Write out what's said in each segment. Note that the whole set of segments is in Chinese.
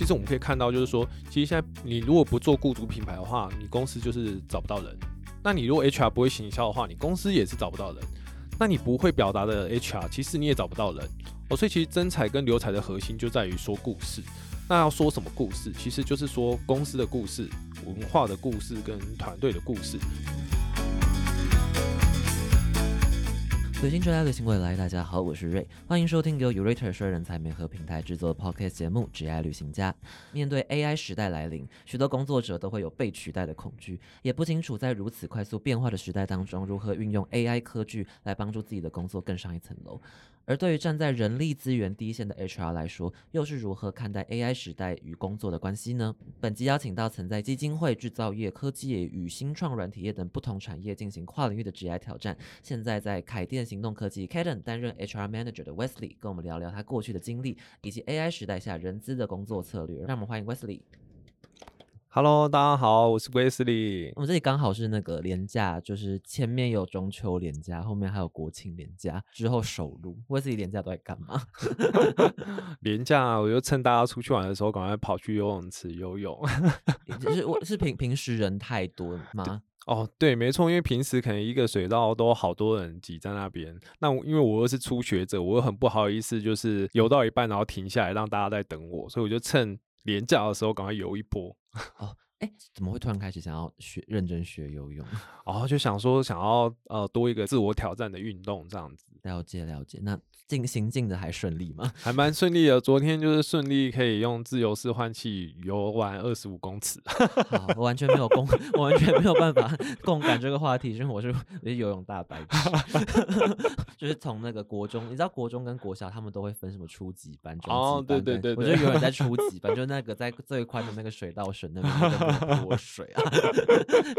其实我们可以看到，就是说，其实现在你如果不做雇主品牌的话，你公司就是找不到人。那你如果 HR 不会行销的话，你公司也是找不到人。那你不会表达的 HR，其实你也找不到人。哦，所以其实真才跟留才的核心就在于说故事。那要说什么故事？其实就是说公司的故事、文化的故事跟团队的故事。随心追来，旅行未来。大家好，我是瑞，欢迎收听由 Urate 说人才媒合平台制作的 Podcast 节目《只爱旅行家》。面对 AI 时代来临，许多工作者都会有被取代的恐惧，也不清楚在如此快速变化的时代当中，如何运用 AI 科技来帮助自己的工作更上一层楼。而对于站在人力资源第一线的 HR 来说，又是如何看待 AI 时代与工作的关系呢？本集邀请到曾在基金会、制造业、科技与新创软体业等不同产业进行跨领域的职业挑战，现在在凯电行动科技 k a d e n 担任 HR Manager 的 Wesley，跟我们聊聊他过去的经历以及 AI 时代下人资的工作策略。让我们欢迎 Wesley。Hello，大家好，我是 Wesley。我们这里刚好是那个年假，就是前面有中秋廉假，后面还有国庆廉假，之后首录。Wesley 连假都在干嘛？廉假我就趁大家出去玩的时候，赶快跑去游泳池游泳。就是我是平平时人太多吗？哦，对，没错，因为平时可能一个水道都好多人挤在那边。那因为我又是初学者，我又很不好意思，就是游到一半然后停下来让大家在等我，所以我就趁连假的时候赶快游一波。哦，哎，怎么会突然开始想要学认真学游泳？哦，就想说想要呃多一个自我挑战的运动这样子。了解了解，那进行进的还顺利吗？还蛮顺利的，昨天就是顺利可以用自由式换气游完二十五公尺。好，我完全没有共，我完全没有办法共感这个话题，因为我是游泳大白痴。就是从那个国中，你知道国中跟国小他们都会分什么初级班、中级班？哦，对对对，我就永远在初级班，就那个在最宽的那个水道水那边 脱水啊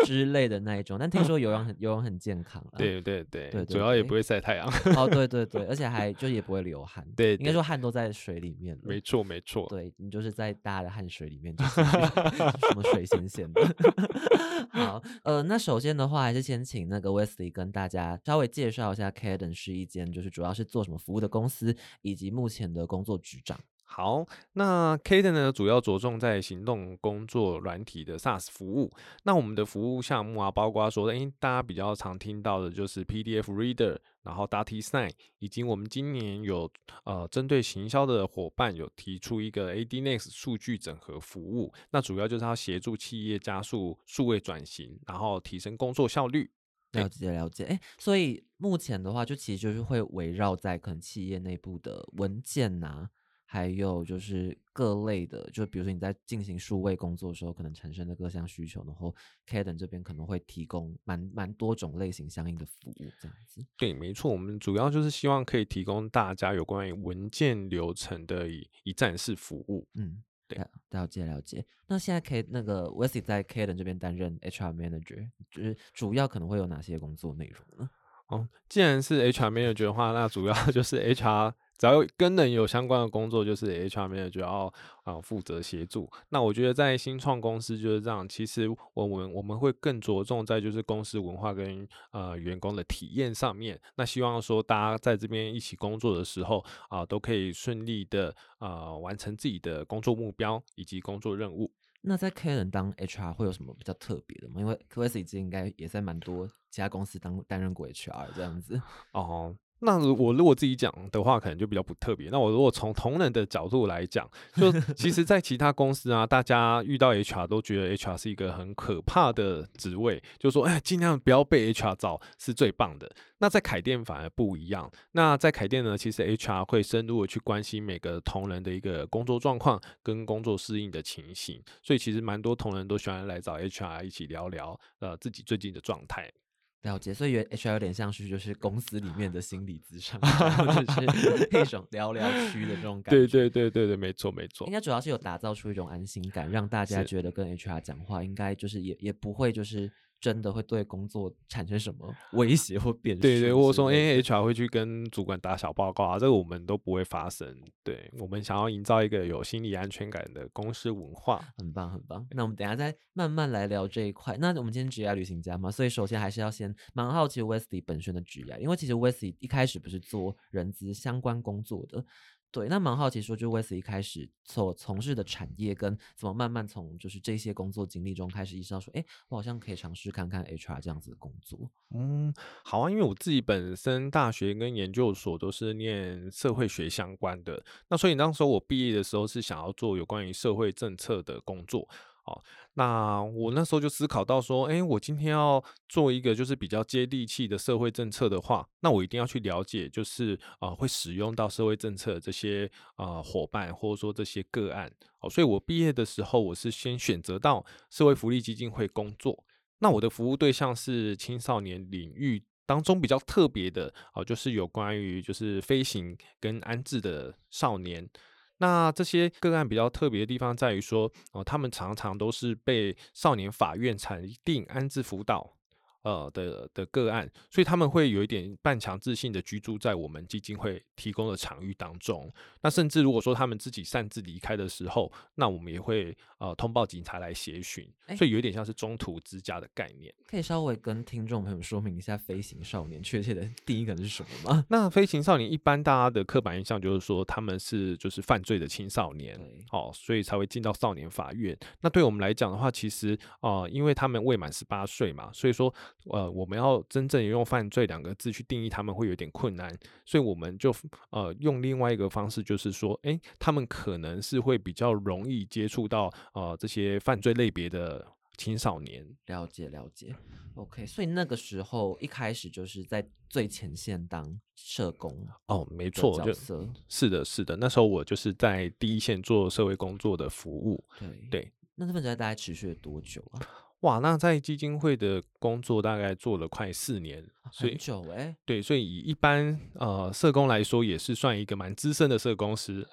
之类的那一种。但听说游泳很游泳很健康啊。对对对对，主要也不会晒太阳。哦，对对对，而且还就也不会流汗，对，应该说汗都在水里面没错没错，对你就是在大家的汗水里面，就是什么水咸咸的。好，呃，那首先的话，还是先请那个 Wesley 跟大家稍微介绍一下 Caden 是一间就是主要是做什么服务的公司，以及目前的工作局长。好，那 Kaden 呢，主要着重在行动工作软体的 SaaS 服务。那我们的服务项目啊，包括说，诶，大家比较常听到的就是 PDF Reader，然后 DocuSign，以及我们今年有呃针对行销的伙伴有提出一个 ADNext 数据整合服务。那主要就是要协助企业加速数位转型，然后提升工作效率。了解了解，哎，所以目前的话，就其实就是会围绕在可能企业内部的文件呐。还有就是各类的，就比如说你在进行数位工作的时候，可能产生的各项需求，然后 Caden 这边可能会提供蛮蛮多种类型相应的服务，这样子。对，没错，我们主要就是希望可以提供大家有关于文件流程的一一站式服务。嗯，对，了解了解。那现在 K 那个 Wesley 在 Caden 这边担任 HR Manager，就是主要可能会有哪些工作内容呢？哦，既然是 HR Manager 的话，那主要 就是 HR。只要跟人有相关的工作，就是 HR manager 要啊负责协助。那我觉得在新创公司就是这样。其实我们我们会更着重在就是公司文化跟呃员工的体验上面。那希望说大家在这边一起工作的时候啊，都可以顺利的啊完成自己的工作目标以及工作任务。那在 K 人当 HR 会有什么比较特别的吗？因为 Kris 应该也在蛮多其他公司当担任过 HR 这样子哦。那我如果自己讲的话，可能就比较不特别。那我如果从同仁的角度来讲，就 其实，在其他公司啊，大家遇到 HR 都觉得 HR 是一个很可怕的职位，就说哎，尽量不要被 HR 找是最棒的。那在凯店反而不一样。那在凯店呢，其实 HR 会深入的去关心每个同仁的一个工作状况跟工作适应的情形，所以其实蛮多同仁都喜欢来找 HR 一起聊聊呃自己最近的状态。了解，所以 HR 有点像是就是公司里面的心理咨商，就是 一种聊聊区的这种感觉。对对对对对，没错没错。应该主要是有打造出一种安心感，让大家觉得跟 HR 讲话，应该就是也也不会就是。真的会对工作产生什么威胁或变数？对对，或者说 A H R 会去跟主管打小报告啊，这个我们都不会发生。对我们想要营造一个有心理安全感的公司文化，很棒很棒。那我们等下再慢慢来聊这一块。那我们今天职业旅行家嘛，所以首先还是要先蛮好奇 Wesley 本身的职业，因为其实 Wesley 一开始不是做人资相关工作的。对，那蛮好奇说，就 w e s 一开始所从事的产业，跟怎么慢慢从就是这些工作经历中开始意识到说，哎，我好像可以尝试看看 HR 这样子的工作。嗯，好啊，因为我自己本身大学跟研究所都是念社会学相关的，那所以当时候我毕业的时候是想要做有关于社会政策的工作。哦，那我那时候就思考到说，哎，我今天要做一个就是比较接地气的社会政策的话，那我一定要去了解，就是啊，会使用到社会政策这些啊伙伴或者说这些个案。哦，所以我毕业的时候，我是先选择到社会福利基金会工作。那我的服务对象是青少年领域当中比较特别的，哦，就是有关于就是飞行跟安置的少年。那这些个案比较特别的地方在于说，哦，他们常常都是被少年法院裁定安置辅导。呃的的个案，所以他们会有一点半强制性的居住在我们基金会提供的场域当中。那甚至如果说他们自己擅自离开的时候，那我们也会呃通报警察来协寻。所以有点像是中途之家的概念。可以稍微跟听众朋友说明一下飞行少年确切的 定义可能是什么吗？那飞行少年一般大家的刻板印象就是说他们是就是犯罪的青少年，哦，所以才会进到少年法院。那对我们来讲的话，其实啊，因为他们未满十八岁嘛，所以说。呃，我们要真正用犯罪两个字去定义他们会有点困难，所以我们就呃用另外一个方式，就是说，哎，他们可能是会比较容易接触到呃这些犯罪类别的青少年。了解了解，OK。所以那个时候一开始就是在最前线当社工哦，没错，就是的，是的。那时候我就是在第一线做社会工作的服务。对对，那这份职大概持续了多久啊？哇，那在基金会的工作大概做了快四年，很久哎。对，所以以一般呃社工来说，也是算一个蛮资深的社工师。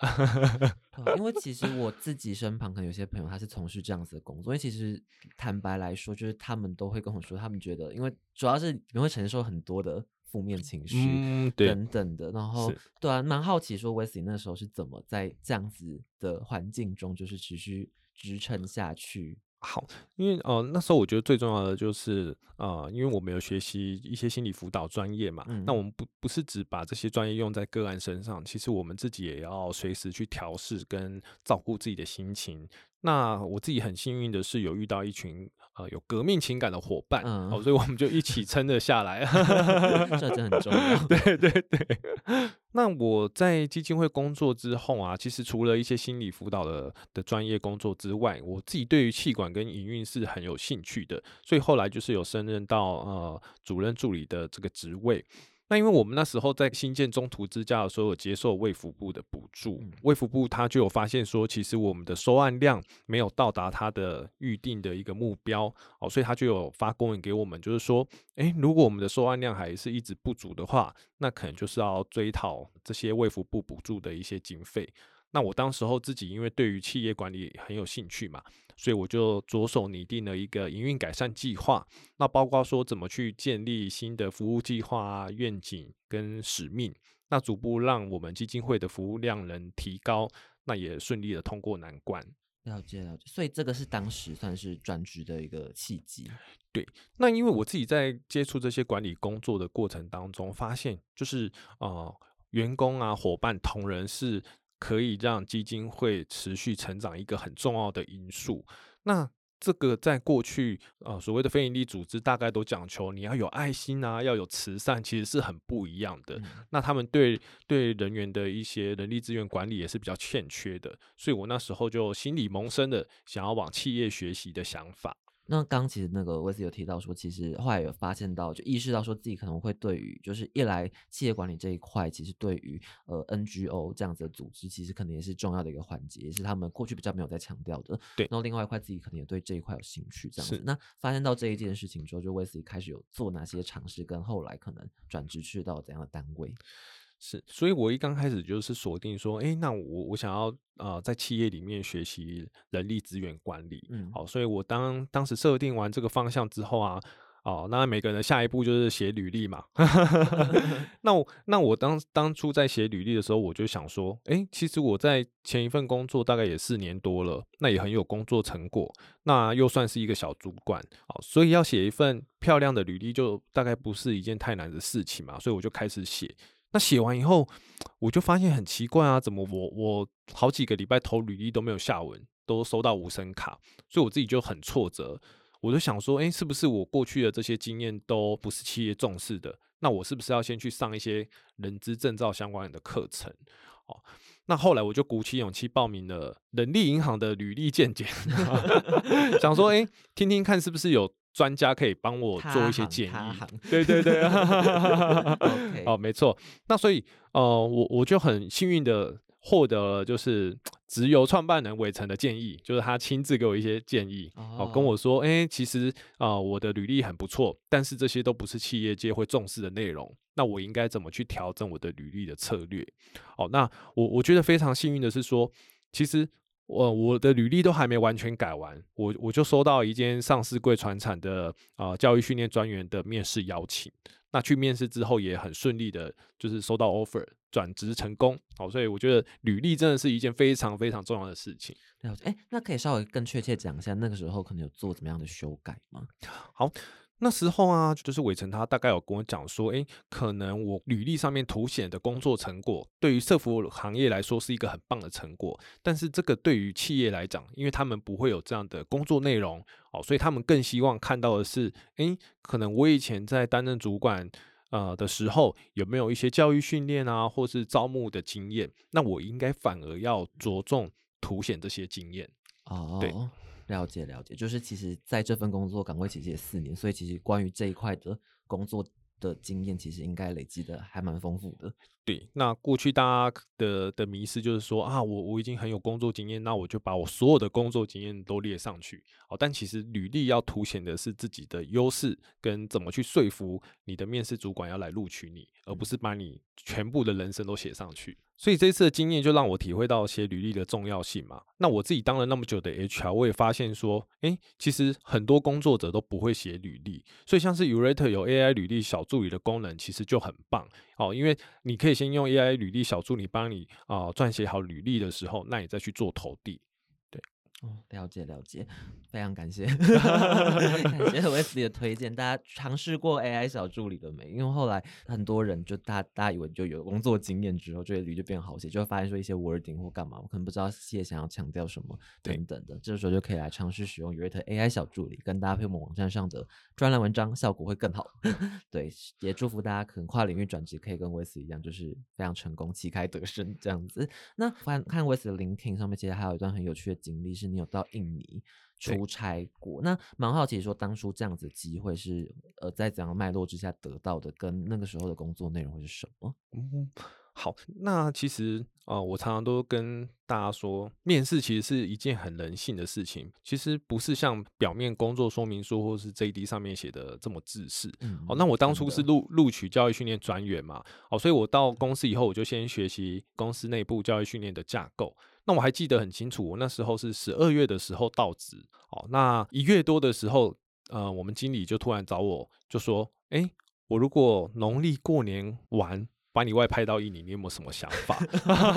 因为其实我自己身旁可能有些朋友他是从事这样子的工作，因为其实坦白来说，就是他们都会跟我说，他们觉得，因为主要是你会承受很多的负面情绪等等的，然后对啊，蛮好奇说 Wesley 那时候是怎么在这样子的环境中，就是持续支撑下去。好，因为呃那时候我觉得最重要的就是呃，因为我们有学习一些心理辅导专业嘛，那我们不不是只把这些专业用在个案身上，其实我们自己也要随时去调试跟照顾自己的心情。那我自己很幸运的是有遇到一群呃有革命情感的伙伴，哦，所以我们就一起撑了下来，这真很重要。对 对对。那我在基金会工作之后啊，其实除了一些心理辅导的的专业工作之外，我自己对于气管跟营运是很有兴趣的，所以后来就是有升任到呃主任助理的这个职位。那因为我们那时候在新建中途支架的时候，有接受卫福部的补助，卫福部他就有发现说，其实我们的收案量没有到达他的预定的一个目标，哦，所以他就有发公文给我们，就是说，诶，如果我们的收案量还是一直不足的话，那可能就是要追讨这些卫福部补助的一些经费。那我当时候自己因为对于企业管理很有兴趣嘛，所以我就着手拟定了一个营运改善计划。那包括说怎么去建立新的服务计划啊、愿景跟使命，那逐步让我们基金会的服务量能提高，那也顺利的通过难关。了解了解，所以这个是当时算是转职的一个契机。对，那因为我自己在接触这些管理工作的过程当中，发现就是呃，员工啊、伙伴、同仁是。可以让基金会持续成长一个很重要的因素。那这个在过去，呃，所谓的非营利组织大概都讲求你要有爱心啊，要有慈善，其实是很不一样的。那他们对对人员的一些人力资源管理也是比较欠缺的，所以我那时候就心里萌生了想要往企业学习的想法。那刚其实那个威斯有提到说，其实后来有发现到，就意识到说自己可能会对于就是一来企业管理这一块，其实对于呃 NGO 这样子的组织，其实可能也是重要的一个环节，也是他们过去比较没有在强调的。对。然后另外一块自己可能也对这一块有兴趣，这样子。那发现到这一件事情之后，就威斯开始有做哪些尝试，跟后来可能转职去到怎样的单位？是，所以我一刚开始就是锁定说，哎，那我我想要呃在企业里面学习人力资源管理，嗯，好，所以我当当时设定完这个方向之后啊，哦，那每个人的下一步就是写履历嘛。那我那我当当初在写履历的时候，我就想说，哎，其实我在前一份工作大概也四年多了，那也很有工作成果，那又算是一个小主管，哦，所以要写一份漂亮的履历，就大概不是一件太难的事情嘛，所以我就开始写。那写完以后，我就发现很奇怪啊，怎么我我好几个礼拜投履历都没有下文，都收到无声卡，所以我自己就很挫折。我就想说，诶，是不是我过去的这些经验都不是企业重视的？那我是不是要先去上一些人资证照相关的课程？哦，那后来我就鼓起勇气报名了人力银行的履历鉴检，想说，诶，听听看是不是有专家可以帮我做一些建议？对对对，哦，没错。那所以，呃，我我就很幸运的。获得了就是直邮创办人伟成的建议，就是他亲自给我一些建议，哦，跟我说，哎，其实啊，我的履历很不错，但是这些都不是企业界会重视的内容，那我应该怎么去调整我的履历的策略？哦，那我我觉得非常幸运的是说，其实我我的履历都还没完全改完，我我就收到一间上市贵船产的啊教育训练专员的面试邀请。那去面试之后也很顺利的，就是收到 offer 转职成功，好，所以我觉得履历真的是一件非常非常重要的事情。哎，那可以稍微更确切讲一下，那个时候可能有做怎么样的修改吗？好。那时候啊，就是伟成他大概有跟我讲说，诶，可能我履历上面凸显的工作成果，对于社服行业来说是一个很棒的成果，但是这个对于企业来讲，因为他们不会有这样的工作内容，哦，所以他们更希望看到的是，诶，可能我以前在担任主管呃的时候，有没有一些教育训练啊，或是招募的经验？那我应该反而要着重凸显这些经验。哦，对。了解了解，就是其实在这份工作岗位其实也四年，所以其实关于这一块的工作的经验，其实应该累积的还蛮丰富的。对，那过去大家的的迷失就是说啊，我我已经很有工作经验，那我就把我所有的工作经验都列上去。哦，但其实履历要凸显的是自己的优势跟怎么去说服你的面试主管要来录取你，而不是把你全部的人生都写上去。所以这次的经验就让我体会到写履历的重要性嘛。那我自己当了那么久的 HR，我也发现说，诶，其实很多工作者都不会写履历。所以像是 Urate 有 AI 履历小助理的功能，其实就很棒哦，因为你可以先用 AI 履历小助理帮你啊撰写好履历的时候，那你再去做投递。对哦，了解了解，非常感谢，感谢维斯利的推荐。大家尝试过 AI 小助理了没？因为后来很多人就大大家以为就有工作经验之后，这些履就变好写，就会发现说一些 wording 或干嘛，我可能不知道企业想要强调什么等等的。这个时候就可以来尝试使用 Urate AI 小助理，跟搭配我们网站上的专栏文章，效果会更好。对，也祝福大家可能跨领域转职可以跟维斯一样，就是非常成功，旗开得胜这样子。那看看维斯的 LinkedIn 上面，其实还有一段很有趣的经历是。你有到印尼出差过？那蛮好奇，说当初这样子机会是呃在怎样脉络之下得到的？跟那个时候的工作内容会是什么？嗯。好，那其实啊，我常常都跟大家说，面试其实是一件很人性的事情，其实不是像表面工作说明书或是 JD 上面写的这么自私。哦，那我当初是录录取教育训练专员嘛，哦，所以我到公司以后，我就先学习公司内部教育训练的架构。那我还记得很清楚，我那时候是十二月的时候到职，哦，那一月多的时候，呃，我们经理就突然找我，就说，哎，我如果农历过年完。把你外派到印尼，你有没有什么想法？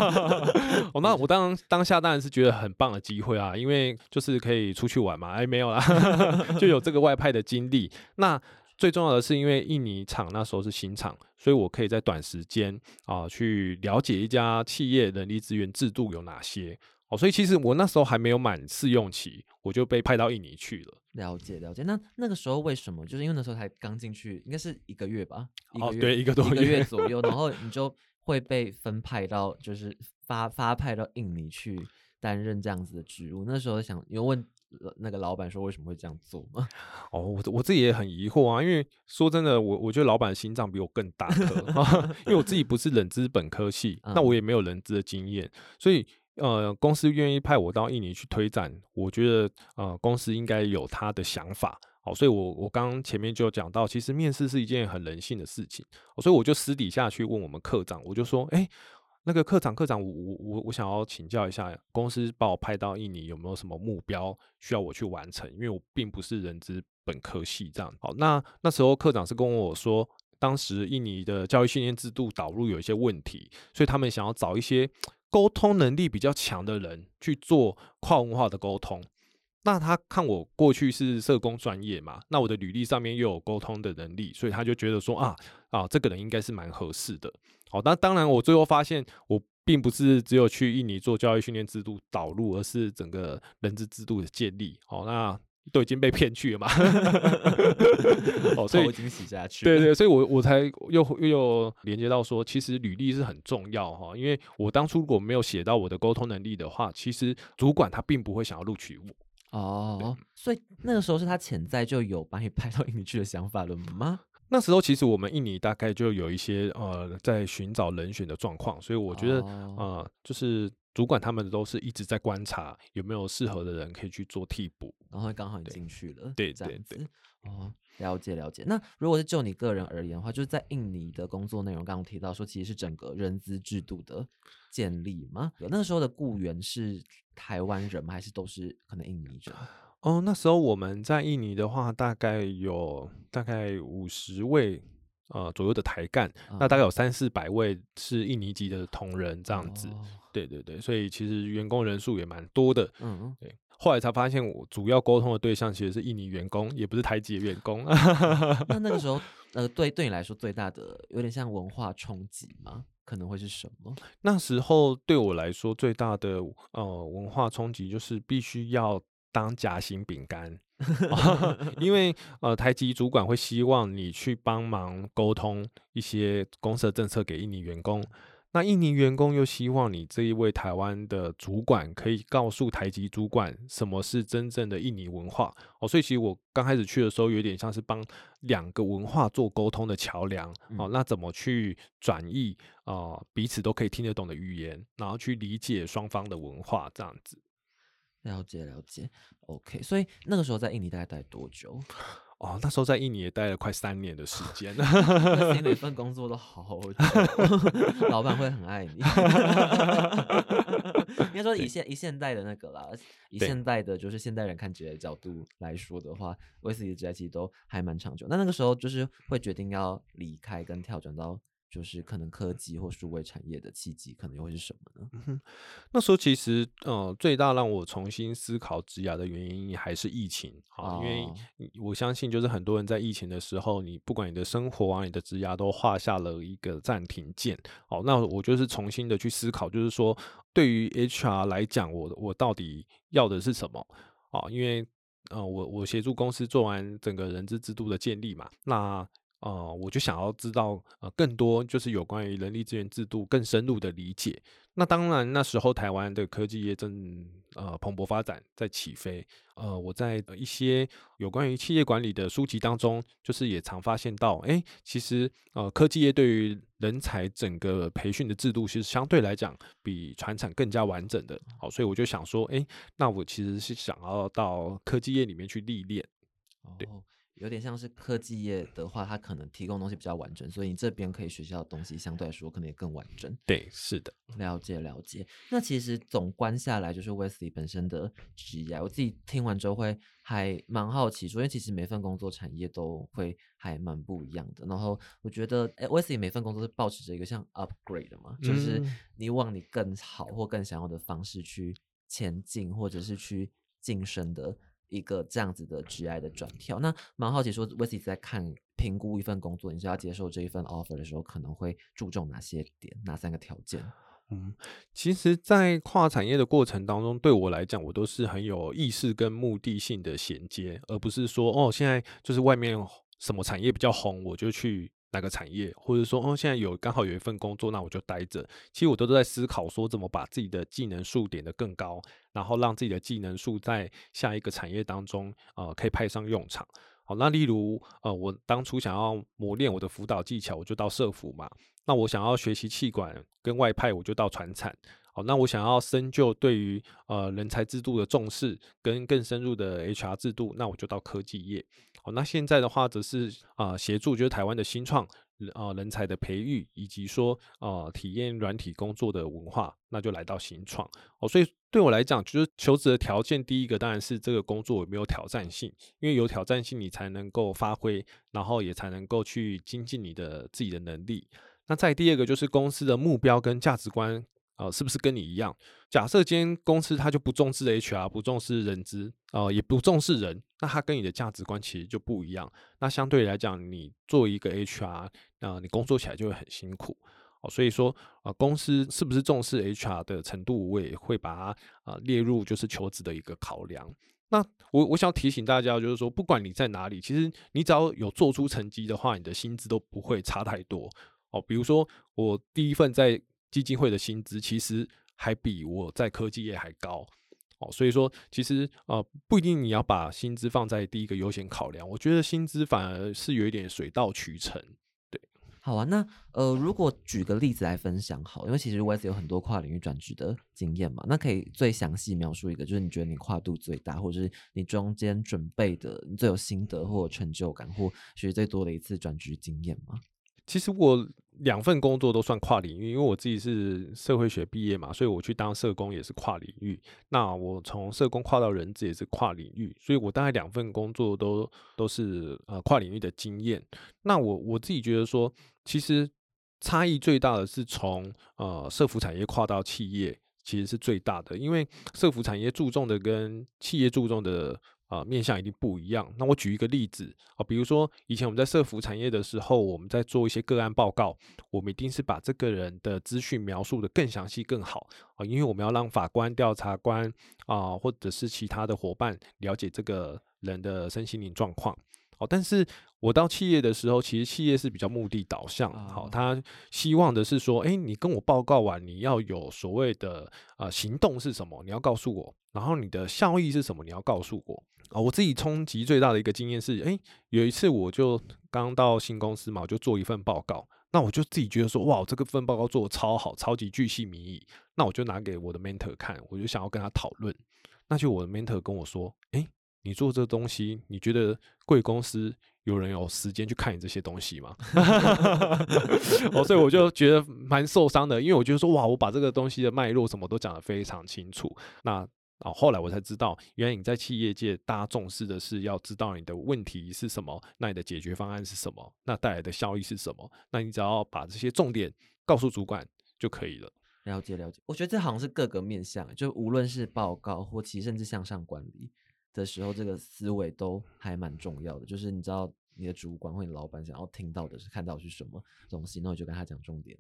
哦，那我当当下当然是觉得很棒的机会啊，因为就是可以出去玩嘛。哎，没有啦，就有这个外派的经历。那最重要的是，因为印尼厂那时候是新厂，所以我可以在短时间啊去了解一家企业人力资源制度有哪些。哦，所以其实我那时候还没有满试用期，我就被派到印尼去了。了解了解，那那个时候为什么？就是因为那时候才刚进去，应该是一个月吧，哦，对，一个多月左 右，然后你就会被分派到，就是发发派到印尼去担任这样子的职务。那时候想，有问那个老板说为什么会这样做吗？哦，我我自己也很疑惑啊，因为说真的，我我觉得老板的心脏比我更大颗，因为我自己不是人资本科系，那我也没有人资的经验，所以。呃，公司愿意派我到印尼去推展，我觉得呃，公司应该有他的想法，好，所以我我刚刚前面就讲到，其实面试是一件很人性的事情，所以我就私底下去问我们科长，我就说，哎，那个科长科长，我我我我想要请教一下，公司把我派到印尼有没有什么目标需要我去完成？因为我并不是人资本科系这样，好，那那时候科长是跟我说，当时印尼的教育训练制度导入有一些问题，所以他们想要找一些。沟通能力比较强的人去做跨文化的沟通，那他看我过去是社工专业嘛，那我的履历上面又有沟通的能力，所以他就觉得说啊啊，这个人应该是蛮合适的。好，那当然我最后发现我。并不是只有去印尼做教育训练制度导入，而是整个人资制度的建立。哦，那都已经被骗去了嘛？哦，所以已经洗下去。对对，所以我我才又又连接到说，其实履历是很重要哈。因为我当初如果没有写到我的沟通能力的话，其实主管他并不会想要录取我。哦，所以那个时候是他潜在就有把你 派到印尼去的想法了吗？那时候其实我们印尼大概就有一些呃在寻找人选的状况，所以我觉得呃就是主管他们都是一直在观察有没有适合的人可以去做替补，然后刚好你进去了，对对对，哦，了解了解。那如果是就你个人而言的话，就是在印尼的工作内容，刚刚提到说其实是整个人资制度的建立吗？那个时候的雇员是台湾人吗？还是都是可能印尼人？哦，那时候我们在印尼的话，大概有大概五十位呃左右的台干，那大概有三四百位是印尼籍的同仁这样子。对对对，所以其实员工人数也蛮多的。嗯嗯，对。后来才发现，我主要沟通的对象其实是印尼员工，也不是台籍员工。那那个时候，呃，对对你来说最大的有点像文化冲击吗？可能会是什么？那时候对我来说最大的呃文化冲击就是必须要。当夹心饼干，因为呃，台籍主管会希望你去帮忙沟通一些公司的政策给印尼员工，那印尼员工又希望你这一位台湾的主管可以告诉台籍主管什么是真正的印尼文化。哦，所以其实我刚开始去的时候，有点像是帮两个文化做沟通的桥梁哦，那怎么去转译啊彼此都可以听得懂的语言，然后去理解双方的文化这样子。了解了解，OK。所以那个时候在印尼大概待多久？哦，那时候在印尼也待了快三年的时间。每份工作都好久，老板会很爱你。应该说以现以现代的那个啦，以现代的就是现代人看职业角度来说的话，威斯的职业其实都还蛮长久。那那个时候就是会决定要离开跟跳转到。就是可能科技或数位产业的契机，可能又会是什么呢？那时候其实，呃，最大让我重新思考职涯的原因还是疫情啊，因为我相信，就是很多人在疫情的时候，你不管你的生活啊，你的职涯都画下了一个暂停键。哦，那我就是重新的去思考，就是说，对于 HR 来讲，我我到底要的是什么啊？因为，呃，我我协助公司做完整个人资制度的建立嘛，那。呃，我就想要知道呃更多，就是有关于人力资源制度更深入的理解。那当然，那时候台湾的科技业正呃蓬勃发展，在起飞。呃，我在一些有关于企业管理的书籍当中，就是也常发现到，哎，其实呃科技业对于人才整个培训的制度，其实相对来讲比传产更加完整的。好，所以我就想说，哎，那我其实是想要到科技业里面去历练。对。有点像是科技业的话，它可能提供东西比较完整，所以你这边可以学习到的东西相对来说可能也更完整。对，是的，了解了解。那其实总观下来，就是 Wesley 本身的职业，我自己听完之后会还蛮好奇，说因为其实每份工作产业都会还蛮不一样的。然后我觉得，哎，Wesley 每份工作是保持着一个像 upgrade 的嘛，就是你往你更好或更想要的方式去前进，或者是去晋升的。一个这样子的 GI 的转跳，那蛮好奇说 w e s 在看评估一份工作，你是要接受这一份 offer 的时候，可能会注重哪些点，哪三个条件？嗯，其实，在跨产业的过程当中，对我来讲，我都是很有意识跟目的性的衔接，而不是说哦，现在就是外面什么产业比较红，我就去。哪个产业，或者说哦，现在有刚好有一份工作，那我就待着。其实我都在思考说，怎么把自己的技能数点得更高，然后让自己的技能数在下一个产业当中，呃，可以派上用场。好，那例如，呃，我当初想要磨练我的辅导技巧，我就到社服嘛。那我想要学习气管跟外派，我就到船产。好，那我想要深究对于呃人才制度的重视跟更深入的 HR 制度，那我就到科技业。哦，那现在的话则是啊协助就是台湾的新创啊人才的培育，以及说啊体验软体工作的文化，那就来到新创。哦，所以对我来讲，就是求职的条件，第一个当然是这个工作有没有挑战性，因为有挑战性你才能够发挥，然后也才能够去精进你的自己的能力。那再第二个就是公司的目标跟价值观。呃，是不是跟你一样？假设今天公司它就不重视 HR，不重视人资，呃，也不重视人，那它跟你的价值观其实就不一样。那相对来讲，你做一个 HR，啊，你工作起来就会很辛苦。哦，所以说啊，公司是不是重视 HR 的程度，我也会把它啊列入就是求职的一个考量。那我我想提醒大家，就是说，不管你在哪里，其实你只要有做出成绩的话，你的薪资都不会差太多哦。比如说，我第一份在基金会的薪资，其实还比我在科技业还高哦。所以说，其实呃，不一定你要把薪资放在第一个优先考量。我觉得薪资反而是有一点水到渠成。好啊，那呃，如果举个例子来分享好，因为其实 Wes 有很多跨领域转职的经验嘛，那可以最详细描述一个，就是你觉得你跨度最大，或者是你中间准备的你最有心得或成就感，或学最多的一次转职经验吗？其实我。两份工作都算跨领域，因为我自己是社会学毕业嘛，所以我去当社工也是跨领域。那我从社工跨到人资也是跨领域，所以我大概两份工作都都是呃跨领域的经验。那我我自己觉得说，其实差异最大的是从呃社服产业跨到企业，其实是最大的，因为社服产业注重的跟企业注重的。啊，面向一定不一样。那我举一个例子啊，比如说以前我们在社服产业的时候，我们在做一些个案报告，我们一定是把这个人的资讯描述的更详细、更好啊，因为我们要让法官、调查官啊，或者是其他的伙伴了解这个人的身心灵状况。哦，但是我到企业的时候，其实企业是比较目的导向，好，他希望的是说，哎，你跟我报告完，你要有所谓的呃行动是什么，你要告诉我，然后你的效益是什么，你要告诉我。啊，我自己冲击最大的一个经验是，哎，有一次我就刚到新公司嘛，我就做一份报告，那我就自己觉得说，哇，这个份报告做的超好，超级巨细靡遗，那我就拿给我的 mentor 看，我就想要跟他讨论，那就我的 mentor 跟我说，哎，你做这东西，你觉得贵公司有人有时间去看你这些东西吗？哦，所以我就觉得蛮受伤的，因为我觉得说，哇，我把这个东西的脉络什么都讲得非常清楚，那。啊，后来我才知道，原来你在企业界，大家重视的是要知道你的问题是什么，那你的解决方案是什么，那带来的效益是什么？那你只要把这些重点告诉主管就可以了。了解了解，我觉得这好像是各个面向，就无论是报告或其甚至向上管理的时候，这个思维都还蛮重要的。就是你知道你的主管或你老板想要听到的是看到是什么东西，那我就跟他讲重点。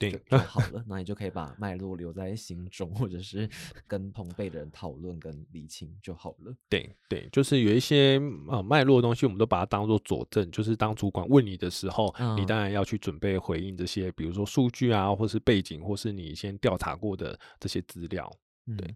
对，就好了。那你就可以把脉络留在心中，或者是跟同辈的人讨论跟理清就好了。对对，就是有一些呃脉络的东西，我们都把它当做佐证。就是当主管问你的时候，你当然要去准备回应这些，比如说数据啊，或是背景，或是你先调查过的这些资料。对。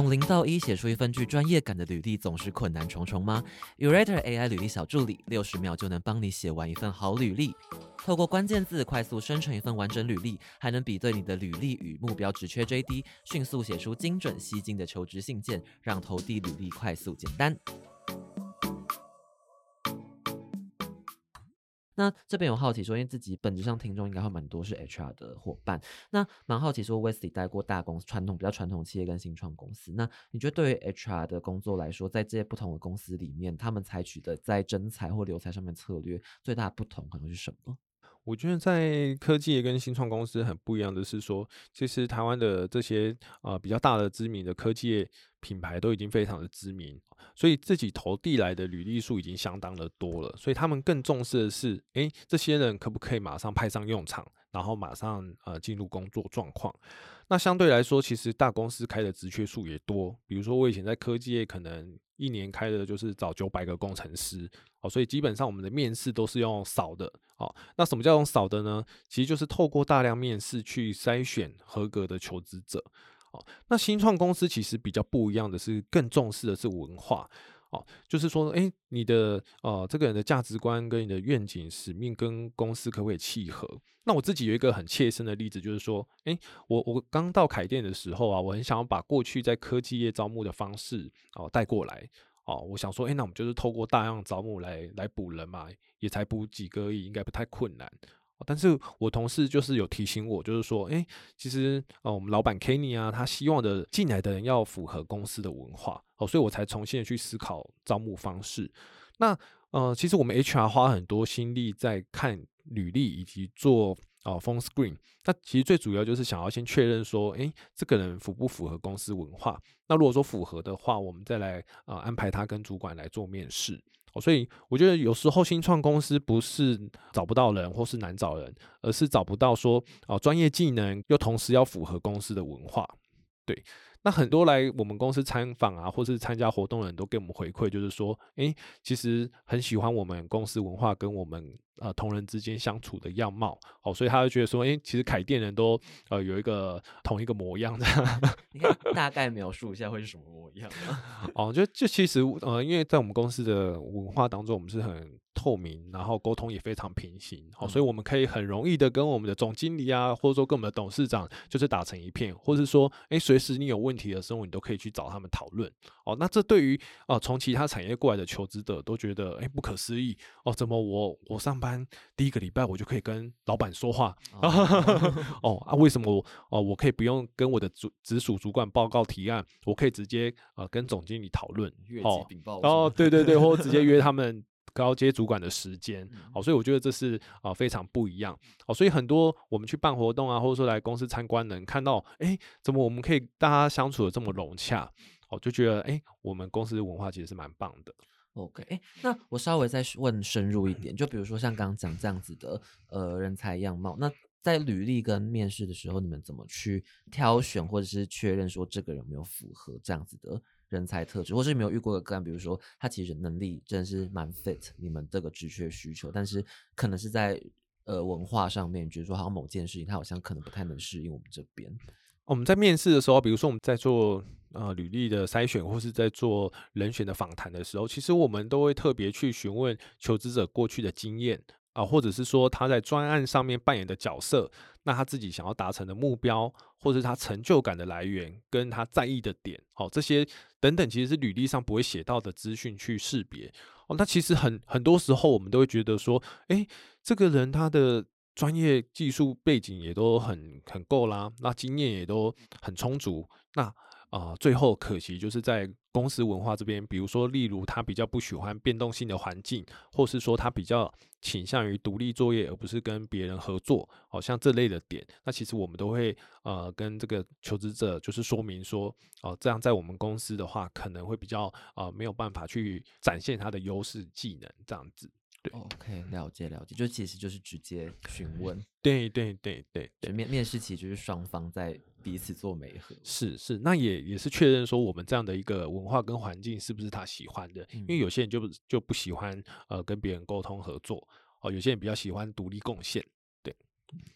从零到一写出一份具专业感的履历，总是困难重重吗？Urate AI 履历小助理，六十秒就能帮你写完一份好履历。透过关键字快速生成一份完整履历，还能比对你的履历与目标职缺 JD，迅速写出精准吸睛的求职信件，让投递履历快速简单。那这边有好奇说，因为自己本质上听众应该会蛮多是 HR 的伙伴，那蛮好奇说，Wesley 待过大公司、传统比较传统企业跟新创公司，那你觉得对于 HR 的工作来说，在这些不同的公司里面，他们采取的在征才或留才上面策略最大的不同可能是什么？我觉得在科技跟新创公司很不一样的是说，其实台湾的这些呃比较大的知名的科技品牌都已经非常的知名，所以自己投递来的履历数已经相当的多了，所以他们更重视的是，诶，这些人可不可以马上派上用场，然后马上呃进入工作状况。那相对来说，其实大公司开的职缺数也多，比如说我以前在科技业可能。一年开的就是找九百个工程师哦，所以基本上我们的面试都是用少的哦。那什么叫用少的呢？其实就是透过大量面试去筛选合格的求职者哦。那新创公司其实比较不一样的是，更重视的是文化。哦，就是说，哎，你的呃，这个人的价值观跟你的愿景、使命跟公司可不可以契合？那我自己有一个很切身的例子，就是说，哎，我我刚到凯店的时候啊，我很想要把过去在科技业招募的方式哦带过来。哦，我想说，哎，那我们就是透过大量招募来来补人嘛，也才补几个亿，应该不太困难。但是我同事就是有提醒我，就是说，哎，其实呃，我们老板 Kenny 啊，他希望的进来的人要符合公司的文化哦，所以我才重新的去思考招募方式。那呃，其实我们 HR 花很多心力在看履历以及做哦 phone screen。那其实最主要就是想要先确认说，诶，这个人符不符合公司文化？那如果说符合的话，我们再来啊安排他跟主管来做面试。哦，所以我觉得有时候新创公司不是找不到人或是难找人，而是找不到说哦专业技能又同时要符合公司的文化。对，那很多来我们公司参访啊，或是参加活动的人都给我们回馈，就是说，诶，其实很喜欢我们公司文化跟我们。呃，同仁之间相处的样貌，哦，所以他就觉得说，哎，其实凯店人都呃有一个同一个模样的。你可以大概描述一下会是什么模样吗？哦，就就其实呃，因为在我们公司的文化当中，我们是很透明，然后沟通也非常平行，哦，所以我们可以很容易的跟我们的总经理啊，或者说跟我们的董事长，就是打成一片，或者是说，哎，随时你有问题的时候，你都可以去找他们讨论。哦，那这对于啊从其他产业过来的求职者都觉得，哎，不可思议。哦，怎么我我上班？第一个礼拜我就可以跟老板说话哦 啊，为什么我哦我可以不用跟我的主直属主管报告提案，我可以直接呃跟总经理讨论哦哦对对对，或者直接约他们高阶主管的时间哦，所以我觉得这是啊非常不一样。哦，所以很多我们去办活动啊，或者说来公司参观的人看到，哎，怎么我们可以大家相处的这么融洽？哦，就觉得哎，我们公司的文化其实是蛮棒的。OK，哎，那我稍微再问深入一点，就比如说像刚刚讲这样子的呃人才样貌，那在履历跟面试的时候，你们怎么去挑选或者是确认说这个人有没有符合这样子的人才特质，或是没有遇过的个案，比如说他其实能力真的是蛮 fit 你们这个职缺需求，但是可能是在呃文化上面，觉得说好像某件事情他好像可能不太能适应我们这边。我们在面试的时候，比如说我们在做呃履历的筛选，或是在做人选的访谈的时候，其实我们都会特别去询问求职者过去的经验啊，或者是说他在专案上面扮演的角色，那他自己想要达成的目标，或者是他成就感的来源，跟他在意的点，好，这些等等，其实是履历上不会写到的资讯去识别哦。那其实很很多时候，我们都会觉得说，诶，这个人他的。专业技术背景也都很很够啦，那经验也都很充足。那啊，最后可惜就是在公司文化这边，比如说，例如他比较不喜欢变动性的环境，或是说他比较倾向于独立作业，而不是跟别人合作，好像这类的点，那其实我们都会呃跟这个求职者就是说明说，哦，这样在我们公司的话，可能会比较呃没有办法去展现他的优势技能这样子。OK，了解了解，就其实就是直接询问，对对对对，面面试其实就是双方在彼此做媒合，是是，那也也是确认说我们这样的一个文化跟环境是不是他喜欢的，因为有些人就就不喜欢呃跟别人沟通合作，哦，有些人比较喜欢独立贡献。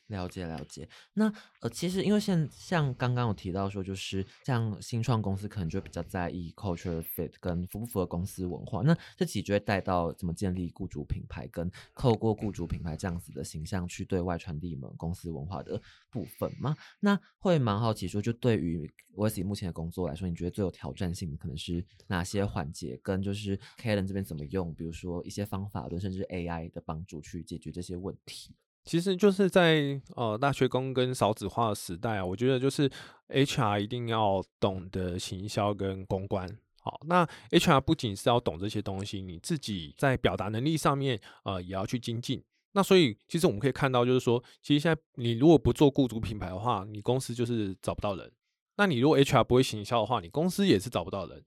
了解了解，那呃，其实因为现像刚刚有提到说，就是像新创公司可能就比较在意 culture fit 跟符不符合公司文化，那这其实就会带到怎么建立雇主品牌，跟透过雇主品牌这样子的形象去对外传递你们公司文化的部分吗？那会蛮好奇说，就对于 w e s 目前的工作来说，你觉得最有挑战性的可能是哪些环节？跟就是 Kalen 这边怎么用，比如说一些方法论，甚至 AI 的帮助去解决这些问题？其实就是在呃大学工跟少子化的时代啊，我觉得就是 HR 一定要懂得行销跟公关。好，那 HR 不仅是要懂这些东西，你自己在表达能力上面呃也要去精进。那所以其实我们可以看到，就是说，其实现在你如果不做雇主品牌的话，你公司就是找不到人。那你如果 HR 不会行销的话，你公司也是找不到人。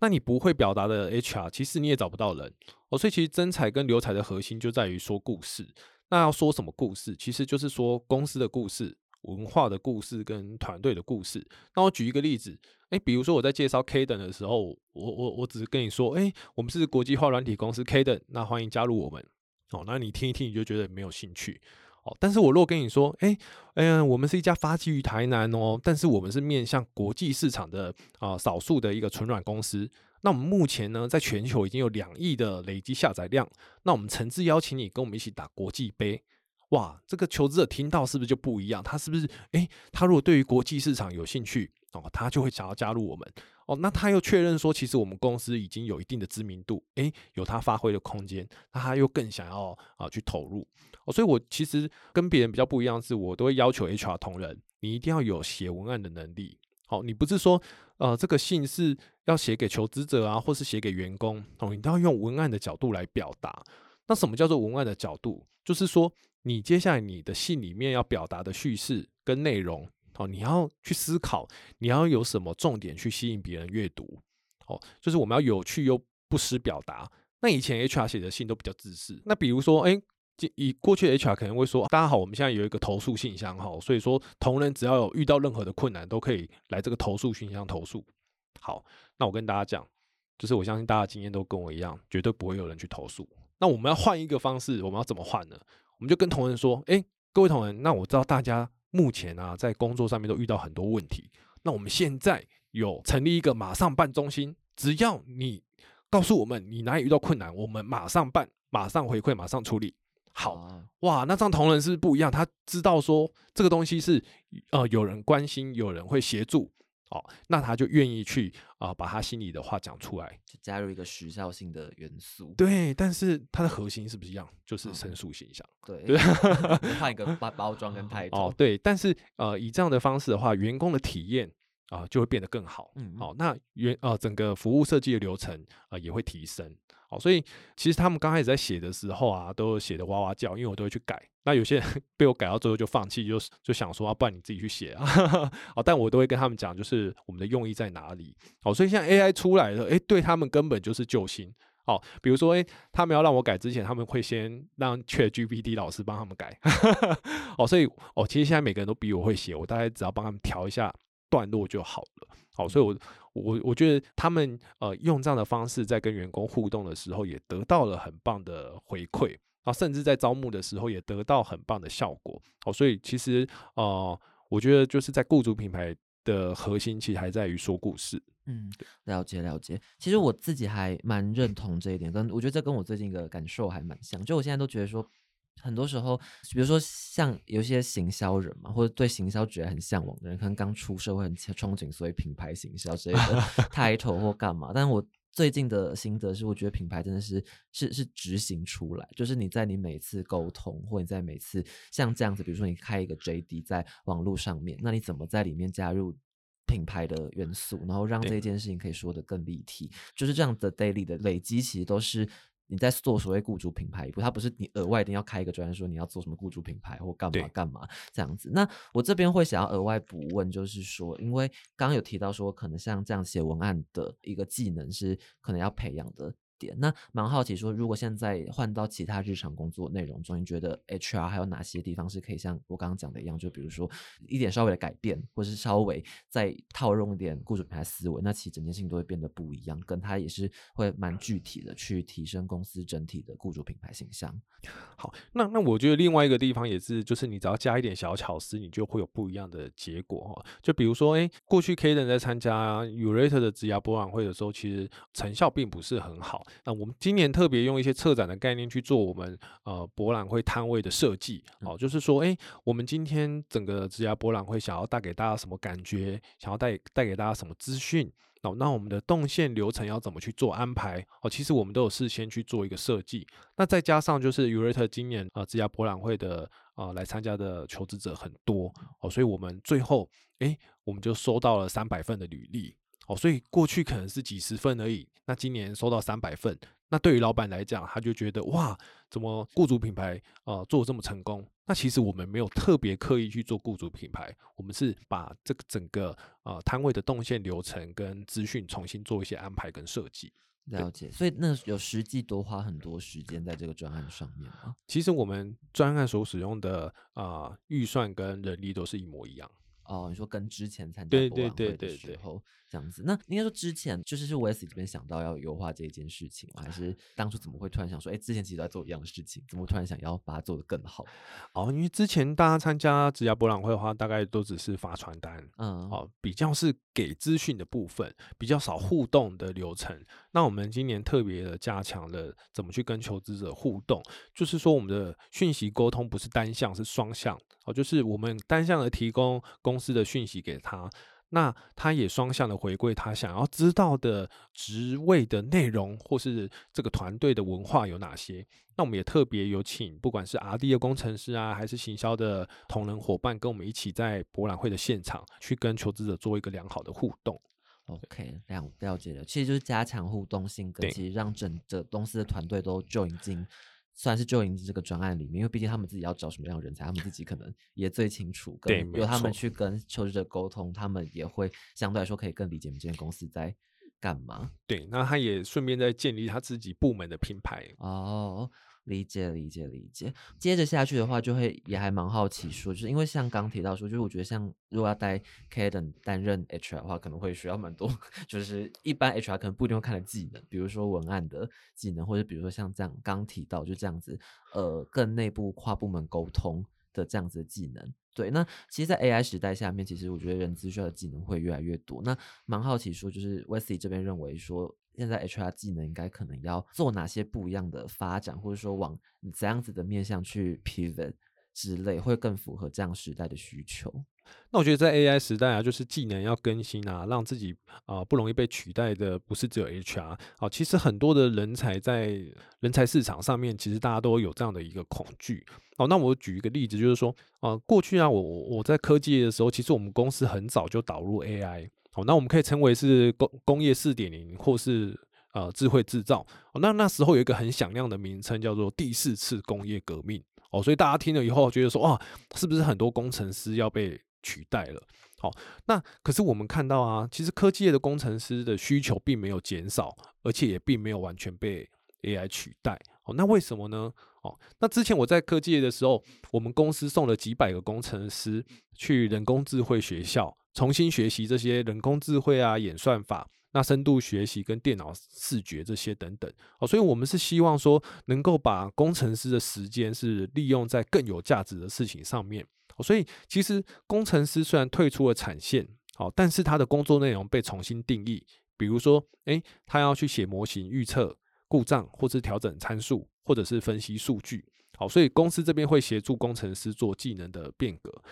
那你不会表达的 HR，其实你也找不到人。哦，所以其实真才跟留才的核心就在于说故事。那要说什么故事？其实就是说公司的故事、文化的故事跟团队的故事。那我举一个例子，诶，比如说我在介绍 K 等的时候，我我我只是跟你说，诶，我们是国际化软体公司 K 等，那欢迎加入我们。哦，那你听一听你就觉得没有兴趣。哦，但是我如果跟你说，诶，嗯，我们是一家发基于台南哦，但是我们是面向国际市场的啊，少数的一个纯软公司。那我们目前呢，在全球已经有两亿的累积下载量。那我们诚挚邀请你跟我们一起打国际杯，哇！这个求职者听到是不是就不一样？他是不是诶，他如果对于国际市场有兴趣哦，他就会想要加入我们哦。那他又确认说，其实我们公司已经有一定的知名度，诶，有他发挥的空间，那他又更想要啊去投入哦。所以我其实跟别人比较不一样，是我都会要求 HR 同仁，你一定要有写文案的能力。好，你不是说呃这个信是。要写给求职者啊，或是写给员工，哦，你都要用文案的角度来表达。那什么叫做文案的角度？就是说，你接下来你的信里面要表达的叙事跟内容，哦，你要去思考，你要有什么重点去吸引别人阅读，哦，就是我们要有趣又不失表达。那以前 HR 写的信都比较自私，那比如说，哎。以过去 HR 可能会说：“大家好，我们现在有一个投诉信箱哈，所以说同仁只要有遇到任何的困难，都可以来这个投诉信箱投诉。”好，那我跟大家讲，就是我相信大家经验都跟我一样，绝对不会有人去投诉。那我们要换一个方式，我们要怎么换呢？我们就跟同仁说：“哎，各位同仁，那我知道大家目前啊在工作上面都遇到很多问题，那我们现在有成立一个马上办中心，只要你告诉我们你哪里遇到困难，我们马上办，马上回馈，马上处理。”好哇，那这样同仁是不一样，他知道说这个东西是呃有人关心，有人会协助哦，那他就愿意去啊把他心里的话讲出来，就加入一个时效性的元素。对，但是它的核心是不是一样？就是申诉形象。对，换一个包 包装跟态度。哦，对，但是呃以这样的方式的话，员工的体验啊就会变得更好。嗯，好，那原呃整个服务设计的流程啊也会提升。好，所以其实他们刚开始在写的时候啊，都写的哇哇叫，因为我都会去改。那有些人 被我改到最后就放弃，就就想说啊，不然你自己去写啊。好，但我都会跟他们讲，就是我们的用意在哪里。好，所以现在 AI 出来了，诶，对他们根本就是救星。好，比如说，诶，他们要让我改之前，他们会先让 ChatGPT 老师帮他们改。哦，所以哦，其实现在每个人都比我会写，我大概只要帮他们调一下段落就好了。好，所以我。我我觉得他们呃用这样的方式在跟员工互动的时候，也得到了很棒的回馈啊，甚至在招募的时候也得到很棒的效果。好，所以其实呃，我觉得就是在雇主品牌的核心，其实还在于说故事。嗯，了解了解。其实我自己还蛮认同这一点，跟我觉得这跟我最近的感受还蛮像。就我现在都觉得说。很多时候，比如说像有些行销人嘛，或者对行销觉得很向往的人，可能刚出社会很憧憬，所以品牌行销之类的 title 或干嘛。但是我最近的心得是，我觉得品牌真的是是是执行出来，就是你在你每次沟通，或你在每次像这样子，比如说你开一个 JD 在网络上面，那你怎么在里面加入品牌的元素，然后让这件事情可以说的更立体？就是这样的 daily 的累积，其实都是。你在做所谓雇主品牌一步，它不是你额外一定要开一个专业说你要做什么雇主品牌或干嘛干嘛这样子。那我这边会想要额外补问，就是说，因为刚刚有提到说，可能像这样写文案的一个技能是可能要培养的。那蛮好奇，说如果现在换到其他日常工作内容中，你觉得 HR 还有哪些地方是可以像我刚刚讲的一样，就比如说一点稍微的改变，或是稍微再套用一点雇主品牌思维，那其实整件事情都会变得不一样，跟它也是会蛮具体的去提升公司整体的雇主品牌形象。好，那那我觉得另外一个地方也是，就是你只要加一点小巧思，你就会有不一样的结果哈。就比如说，哎，过去 K 人在参加 Urate 的职涯博览会的时候，其实成效并不是很好。那我们今年特别用一些策展的概念去做我们呃博览会摊位的设计，哦，就是说，哎，我们今天整个职涯博览会想要带给大家什么感觉？想要带带给大家什么资讯？哦，那我们的动线流程要怎么去做安排？哦，其实我们都有事先去做一个设计。那再加上就是 Urate 今年啊职涯博览会的啊来参加的求职者很多哦，所以我们最后哎我们就收到了三百份的履历。哦，所以过去可能是几十份而已，那今年收到三百份，那对于老板来讲，他就觉得哇，怎么雇主品牌啊做的这么成功？那其实我们没有特别刻意去做雇主品牌，我们是把这个整个啊摊位的动线流程跟资讯重新做一些安排跟设计。了解，所以那有实际多花很多时间在这个专案上面吗？其实我们专案所使用的啊预算跟人力都是一模一样。哦，你说跟之前参加博览会的时候这样子，那应该说之前就是是 Wes 这边想到要优化这一件事情，还是 当初怎么会突然想说，哎，之前其实在做一样的事情，怎么突然想要把它做得更好？哦，因为之前大家参加指甲博览会的话，大概都只是发传单，嗯，哦，比较是给资讯的部分，比较少互动的流程。那我们今年特别的加强了怎么去跟求职者互动，就是说我们的讯息沟通不是单向，是双向。哦，就是我们单向的提供公司的讯息给他，那他也双向的回归他想要知道的职位的内容，或是这个团队的文化有哪些。那我们也特别有请，不管是 R&D 的工程师啊，还是行销的同仁伙伴，跟我们一起在博览会的现场去跟求职者做一个良好的互动。OK，了了解了，其实就是加强互动性，跟其实让整个公司的团队都就已经。算是就营这个专案里面，因为毕竟他们自己要找什么样的人才，他们自己可能也最清楚。对，由他们去跟求职者沟通，他们也会相对来说可以更理解你们这间公司在干嘛。对，那他也顺便在建立他自己部门的品牌。哦。理解理解理解，接着下去的话，就会也还蛮好奇说，就是因为像刚提到说，就是我觉得像如果要带 Kaden 担任 HR 的话，可能会需要蛮多，就是一般 HR 可能不一定会看的技能，比如说文案的技能，或者比如说像这样刚提到就这样子，呃，更内部跨部门沟通的这样子的技能。对，那其实，在 AI 时代下面，其实我觉得人资需要的技能会越来越多。那蛮好奇说，就是 Wesley 这边认为说。现在 HR 技能应该可能要做哪些不一样的发展，或者说往怎样子的面向去 pivot 之类，会更符合这样时代的需求。那我觉得在 AI 时代啊，就是技能要更新啊，让自己啊不容易被取代的，不是只有 HR 啊，其实很多的人才在人才市场上面，其实大家都有这样的一个恐惧。哦，那我举一个例子，就是说啊，过去啊，我我在科技的时候，其实我们公司很早就导入 AI。好，那我们可以称为是工工业四点零，或是呃智慧制造。哦，那那时候有一个很响亮的名称，叫做第四次工业革命。哦，所以大家听了以后觉得说，哇，是不是很多工程师要被取代了？好，那可是我们看到啊，其实科技业的工程师的需求并没有减少，而且也并没有完全被 AI 取代。哦，那为什么呢？哦，那之前我在科技业的时候，我们公司送了几百个工程师去人工智慧学校。重新学习这些人工智慧啊、演算法、那深度学习跟电脑视觉这些等等哦，所以我们是希望说能够把工程师的时间是利用在更有价值的事情上面。所以其实工程师虽然退出了产线，好，但是他的工作内容被重新定义，比如说，诶，他要去写模型预测故障，或是调整参数，或者是分析数据。好，所以公司这边会协助工程师做技能的变革。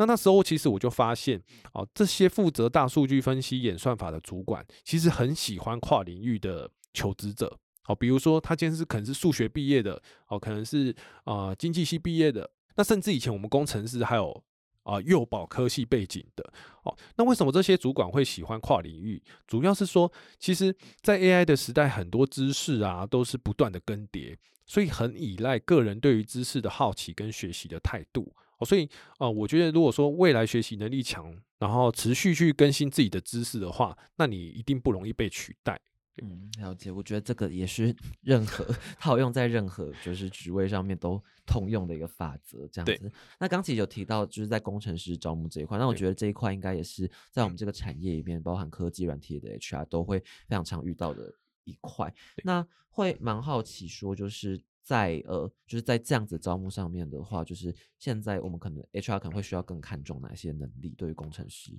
那那时候，其实我就发现，哦，这些负责大数据分析、演算法的主管，其实很喜欢跨领域的求职者。好，比如说他今天是可能是数学毕业的，哦，可能是啊经济系毕业的，那甚至以前我们工程师还有啊幼保科系背景的。哦，那为什么这些主管会喜欢跨领域？主要是说，其实，在 AI 的时代，很多知识啊都是不断的更迭，所以很依赖个人对于知识的好奇跟学习的态度。所以啊，我觉得如果说未来学习能力强，然后持续去更新自己的知识的话，那你一定不容易被取代。嗯，了解。我觉得这个也是 任何套用在任何就是职位上面都通用的一个法则，这样子。那刚其实有提到就是在工程师招募这一块，那我觉得这一块应该也是在我们这个产业里面，包含科技软体的 HR 都会非常常遇到的一块。那会蛮好奇说，就是。在呃，就是在这样子招募上面的话，就是现在我们可能 HR 可能会需要更看重哪些能力？对于工程师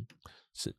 是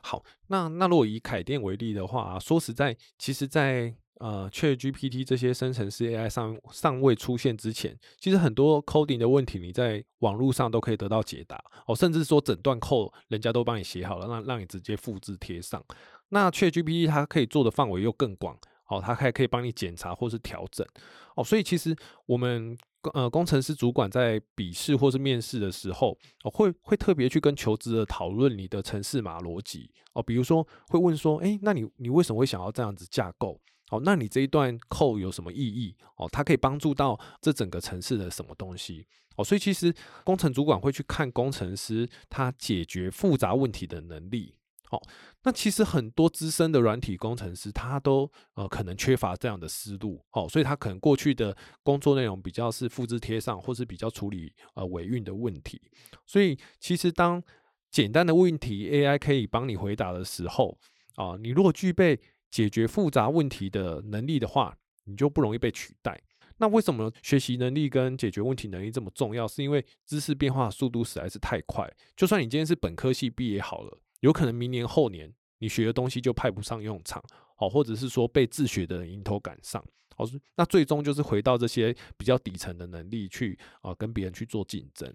好。那那如果以凯电为例的话，说实在，其实，在呃，ChatGPT 这些生成式 AI 上尚未出现之前，其实很多 coding 的问题，你在网络上都可以得到解答哦，甚至说整段 code 人家都帮你写好了，让让你直接复制贴上。那 ChatGPT 它可以做的范围又更广。哦，他还可以帮你检查或是调整哦，所以其实我们呃工程师主管在笔试或是面试的时候，哦会会特别去跟求职者讨论你的城市码逻辑哦，比如说会问说，哎，那你你为什么会想要这样子架构？哦，那你这一段扣有什么意义？哦，它可以帮助到这整个城市的什么东西？哦，所以其实工程主管会去看工程师他解决复杂问题的能力。哦，那其实很多资深的软体工程师，他都呃可能缺乏这样的思路，哦，所以他可能过去的工作内容比较是复制贴上，或是比较处理呃尾韵的问题。所以其实当简单的问题 AI 可以帮你回答的时候，啊，你如果具备解决复杂问题的能力的话，你就不容易被取代。那为什么学习能力跟解决问题能力这么重要？是因为知识变化速度实在是太快，就算你今天是本科系毕业好了。有可能明年后年你学的东西就派不上用场，好，或者是说被自学的人迎头赶上，好，那最终就是回到这些比较底层的能力去啊，跟别人去做竞争。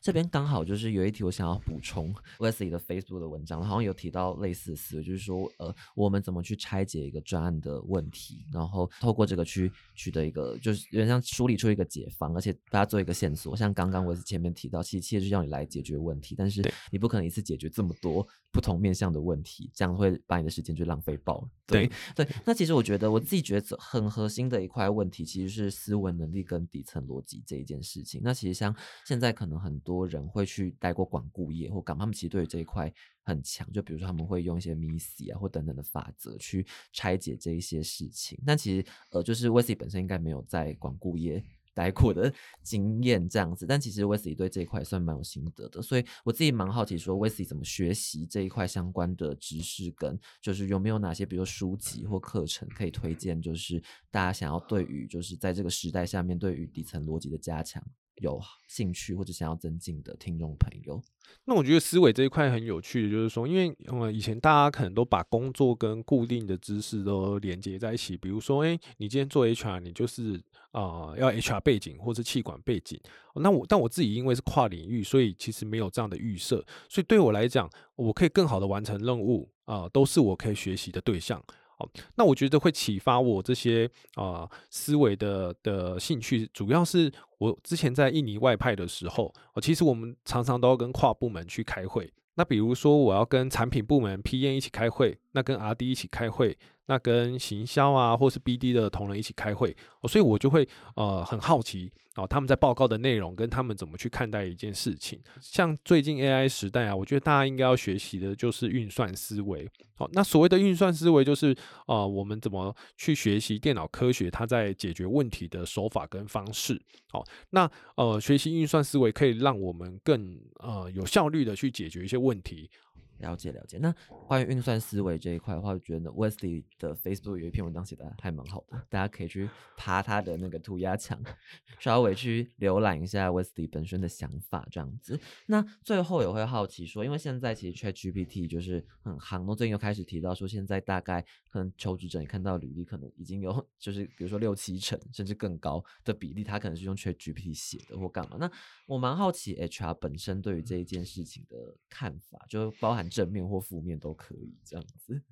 这边刚好就是有一题我想要补充 Wesley 的 Facebook 的文章，好像有提到类似的思维，就是说呃，我们怎么去拆解一个专案的问题，然后透过这个去取得一个，就是有点像梳理出一个解方，而且大家做一个线索。像刚刚 Wesley 前面提到，其实企业就要你来解决问题，但是你不可能一次解决这么多不同面向的问题，这样会把你的时间就浪费爆了。对对，那其实我觉得我自己觉得很核心的一块问题，其实是思维能力跟底层逻辑这一件事情。那其实像现在可能很多人会去待过管顾业或干他们其实对于这一块很强。就比如说他们会用一些 MIS 啊或等等的法则去拆解这一些事情。但其实呃，就是 w e s y 本身应该没有在管顾业。待过的经验这样子，但其实 w e s y 对这一块算蛮有心得的，所以我自己蛮好奇，说 w e s y 怎么学习这一块相关的知识，跟就是有没有哪些，比如书籍或课程可以推荐，就是大家想要对于就是在这个时代下面对于底层逻辑的加强有兴趣或者想要增进的听众朋友。那我觉得思维这一块很有趣的，就是说，因为呃以前大家可能都把工作跟固定的知识都连接在一起，比如说，哎，你今天做 HR，你就是啊要 HR 背景或是气管背景。那我但我自己因为是跨领域，所以其实没有这样的预设，所以对我来讲，我可以更好的完成任务啊，都是我可以学习的对象。好，那我觉得会启发我这些啊思维的的兴趣，主要是我之前在印尼外派的时候，哦，其实我们常常都要跟跨部门去开会。那比如说我要跟产品部门 PN 一起开会，那跟 RD 一起开会。那跟行销啊，或是 BD 的同仁一起开会，所以我就会呃很好奇哦，他们在报告的内容跟他们怎么去看待一件事情。像最近 AI 时代啊，我觉得大家应该要学习的就是运算思维。好，那所谓的运算思维就是啊，我们怎么去学习电脑科学，它在解决问题的手法跟方式。好，那呃学习运算思维可以让我们更呃有效率的去解决一些问题。了解了解，那关于运算思维这一块的话，我觉得 Wesley 的 Facebook 有一篇文章写的还蛮好的，大家可以去爬他的那个涂鸦墙，稍微去浏览一下 Wesley 本身的想法这样子。那最后也会好奇说，因为现在其实 ChatGPT 就是很夯，那最近又开始提到说，现在大概可能求职者你看到履历可能已经有 就是比如说六七成甚至更高的比例，他可能是用 ChatGPT 写的或干嘛。那我蛮好奇 HR 本身对于这一件事情的看法，就包含。正面或负面都可以这样子。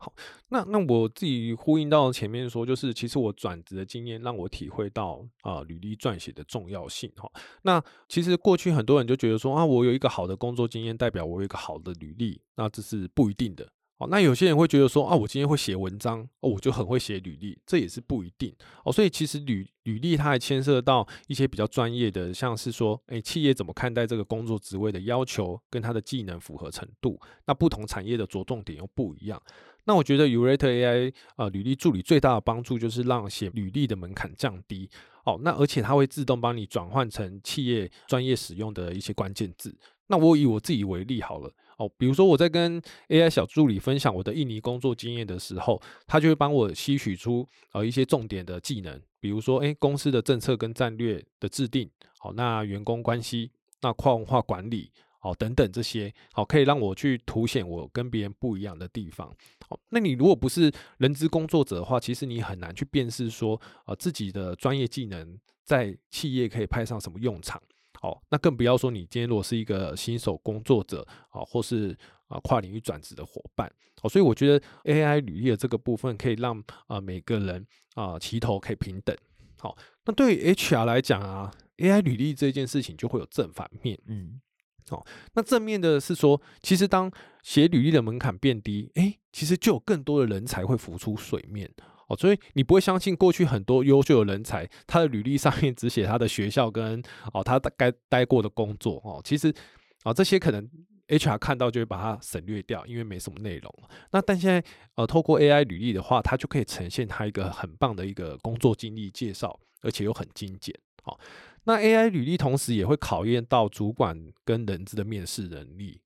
好，那那我自己呼应到前面说，就是其实我转职的经验让我体会到啊，履历撰写的重要性哈。那其实过去很多人就觉得说啊，我有一个好的工作经验，代表我有一个好的履历，那这是不一定的。哦，那有些人会觉得说啊，我今天会写文章，哦，我就很会写履历，这也是不一定哦。所以其实履履历它还牵涉到一些比较专业的，像是说，诶，企业怎么看待这个工作职位的要求跟他的技能符合程度，那不同产业的着重点又不一样。那我觉得 Urate AI 啊，履历助理最大的帮助就是让写履历的门槛降低。哦，那而且它会自动帮你转换成企业专业使用的一些关键字。那我以我自己为例好了。哦，比如说我在跟 AI 小助理分享我的印尼工作经验的时候，他就会帮我吸取出呃一些重点的技能，比如说，诶公司的政策跟战略的制定，好，那员工关系，那跨文化管理，好，等等这些，好，可以让我去凸显我跟别人不一样的地方。好，那你如果不是人资工作者的话，其实你很难去辨识说，呃，自己的专业技能在企业可以派上什么用场。好，那更不要说你今天如果是一个新手工作者啊，或是啊跨领域转职的伙伴，哦，所以我觉得 AI 履历的这个部分可以让啊每个人啊齐头可以平等。好，那对于 HR 来讲啊，AI 履历这件事情就会有正反面，嗯，好，那正面的是说，其实当写履历的门槛变低，诶，其实就有更多的人才会浮出水面。哦，所以你不会相信过去很多优秀的人才，他的履历上面只写他的学校跟哦他该待过的工作哦，其实啊这些可能 HR 看到就会把它省略掉，因为没什么内容。那但现在呃透过 AI 履历的话，它就可以呈现他一个很棒的一个工作经历介绍，而且又很精简。好，那 AI 履历同时也会考验到主管跟人资的面试能力。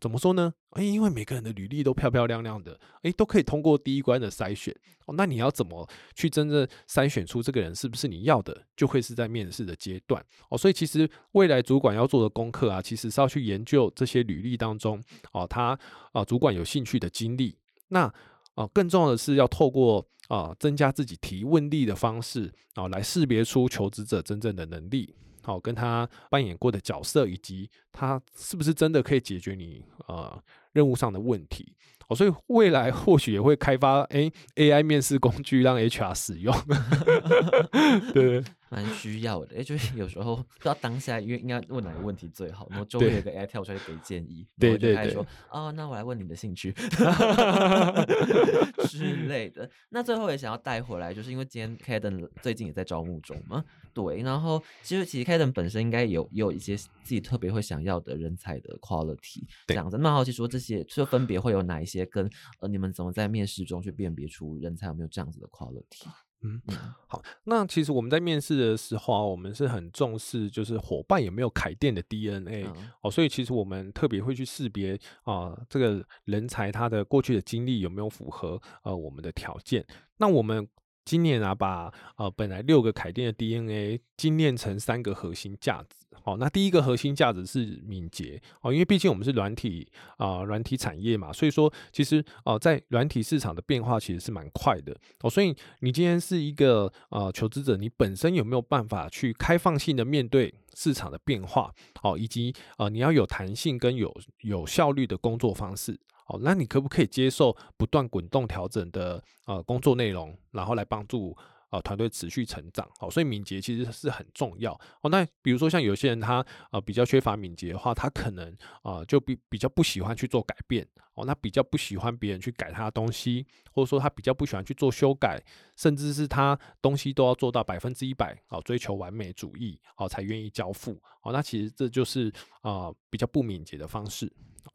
怎么说呢？哎，因为每个人的履历都漂漂亮亮的，哎，都可以通过第一关的筛选。哦，那你要怎么去真正筛选出这个人是不是你要的，就会是在面试的阶段。哦，所以其实未来主管要做的功课啊，其实是要去研究这些履历当中，哦，他啊主管有兴趣的经历。那啊，更重要的是要透过啊增加自己提问力的方式啊，来识别出求职者真正的能力。好、跟他扮演过的角色，以及他是不是真的可以解决你呃任务上的问题。哦，所以未来或许也会开发诶 AI 面试工具让 HR 使用。对，蛮需要的。哎，就是 有时候不知道当下，因为应该问哪个问题最好，然后 周围有个 AI 跳出来给建议，然后就对对对开始说哦，那我来问你的兴趣 之类的。那最后也想要带回来，就是因为今天 Caden 最近也在招募中嘛，对。然后其实其实 Caden 本身应该有也有一些自己特别会想要的人才的 quality，这对样子。那好奇说这些就分别会有哪一些，跟呃你们怎么在面试中去辨别出人才有没有这样子的 quality？嗯嗯好，那其实我们在面试的时候啊，我们是很重视就是伙伴有没有凯店的 DNA、嗯哦，所以其实我们特别会去识别啊、这个人才他的过去的经历有没有符合呃我们的条件。那我们今年啊，把呃本来六个凯电的 DNA 精炼成三个核心价值。好、那第一个核心价值是敏捷哦，因为毕竟我们是软体啊软、体产业嘛，所以说其实呃在软体市场的变化其实是蛮快的哦，所以你今天是一个呃求职者，你本身有没有办法去开放性的面对市场的变化哦，以及呃你要有弹性跟有有效率的工作方式。哦，那你可不可以接受不断滚动调整的呃工作内容，然后来帮助啊团队持续成长？哦，所以敏捷其实是很重要。哦，那比如说像有些人他呃比较缺乏敏捷的话，他可能啊就比比较不喜欢去做改变。哦，那比较不喜欢别人去改他的东西，或者说他比较不喜欢去做修改，甚至是他东西都要做到百分之一百，哦，追求完美主义，哦，才愿意交付。哦，那其实这就是啊、比较不敏捷的方式。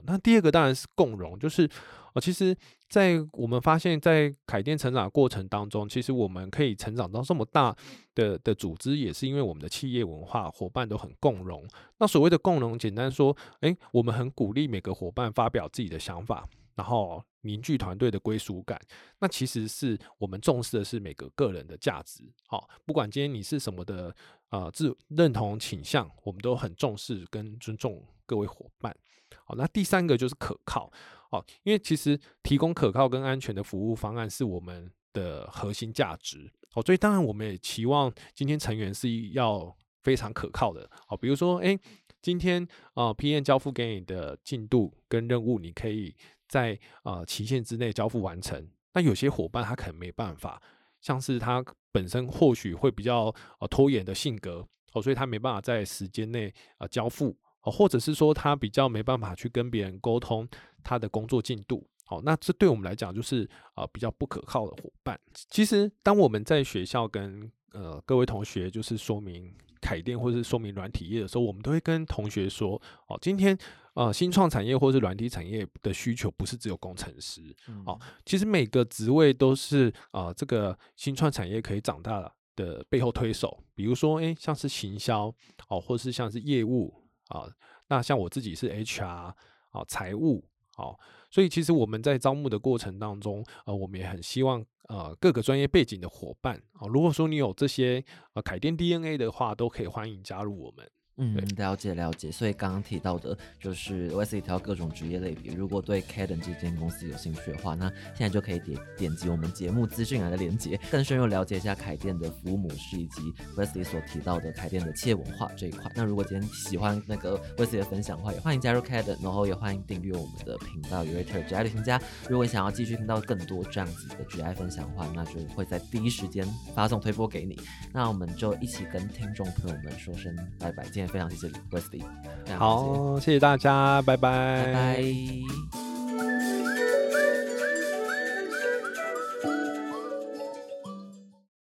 那第二个当然是共融，就是其实，在我们发现，在凯店成长过程当中，其实我们可以成长到这么大的的组织，也是因为我们的企业文化伙伴都很共融。那所谓的共融，简单说，诶，我们很鼓励每个伙伴发表自己的想法，然后凝聚团队的归属感。那其实是我们重视的是每个个人的价值。好、不管今天你是什么的呃自认同倾向，我们都很重视跟尊重各位伙伴。好，那第三个就是可靠。哦，因为其实提供可靠跟安全的服务方案是我们的核心价值。哦，所以当然我们也期望今天成员是要非常可靠的。哦，比如说，诶，今天呃 PM 交付给你的进度跟任务，你可以在呃期限之内交付完成。那有些伙伴他可能没办法，像是他本身或许会比较呃拖延的性格，哦，所以他没办法在时间内呃交付。哦，或者是说他比较没办法去跟别人沟通他的工作进度，好，那这对我们来讲就是呃比较不可靠的伙伴。其实当我们在学校跟呃各位同学就是说明凯电或是说明软体业的时候，我们都会跟同学说，哦，今天呃新创产业或是软体产业的需求不是只有工程师，嗯。好其实每个职位都是呃这个新创产业可以长大的背后推手，比如说诶像是行销哦，或是像是业务啊、那像我自己是 HR 啊、财务啊，所以其实我们在招募的过程当中，呃，我们也很希望呃各个专业背景的伙伴啊、如果说你有这些呃凯电 DNA 的话，都可以欢迎加入我们。嗯，了解了解。所以刚刚提到的就是 Wesley 提到各种职业类别，如果对 Caden 这间公司有兴趣的话，那现在就可以点点击我们节目资讯栏的链接，更深入了解一下凯店的服务模式以及 Wesley 所提到的凯店的企业文化这一块。那如果今天喜欢那个 Wesley 的分享的话，也欢迎加入 Caden，然后也欢迎订阅我们的频道 Urator GI 旅行家。如果想要继续听到更多这样子的职业分享的话，那就会在第一时间发送推播给你。那我们就一起跟听众朋友们说声拜拜。今天非常谢谢 Wesley，非常感谢好，谢谢大家，拜拜，拜拜。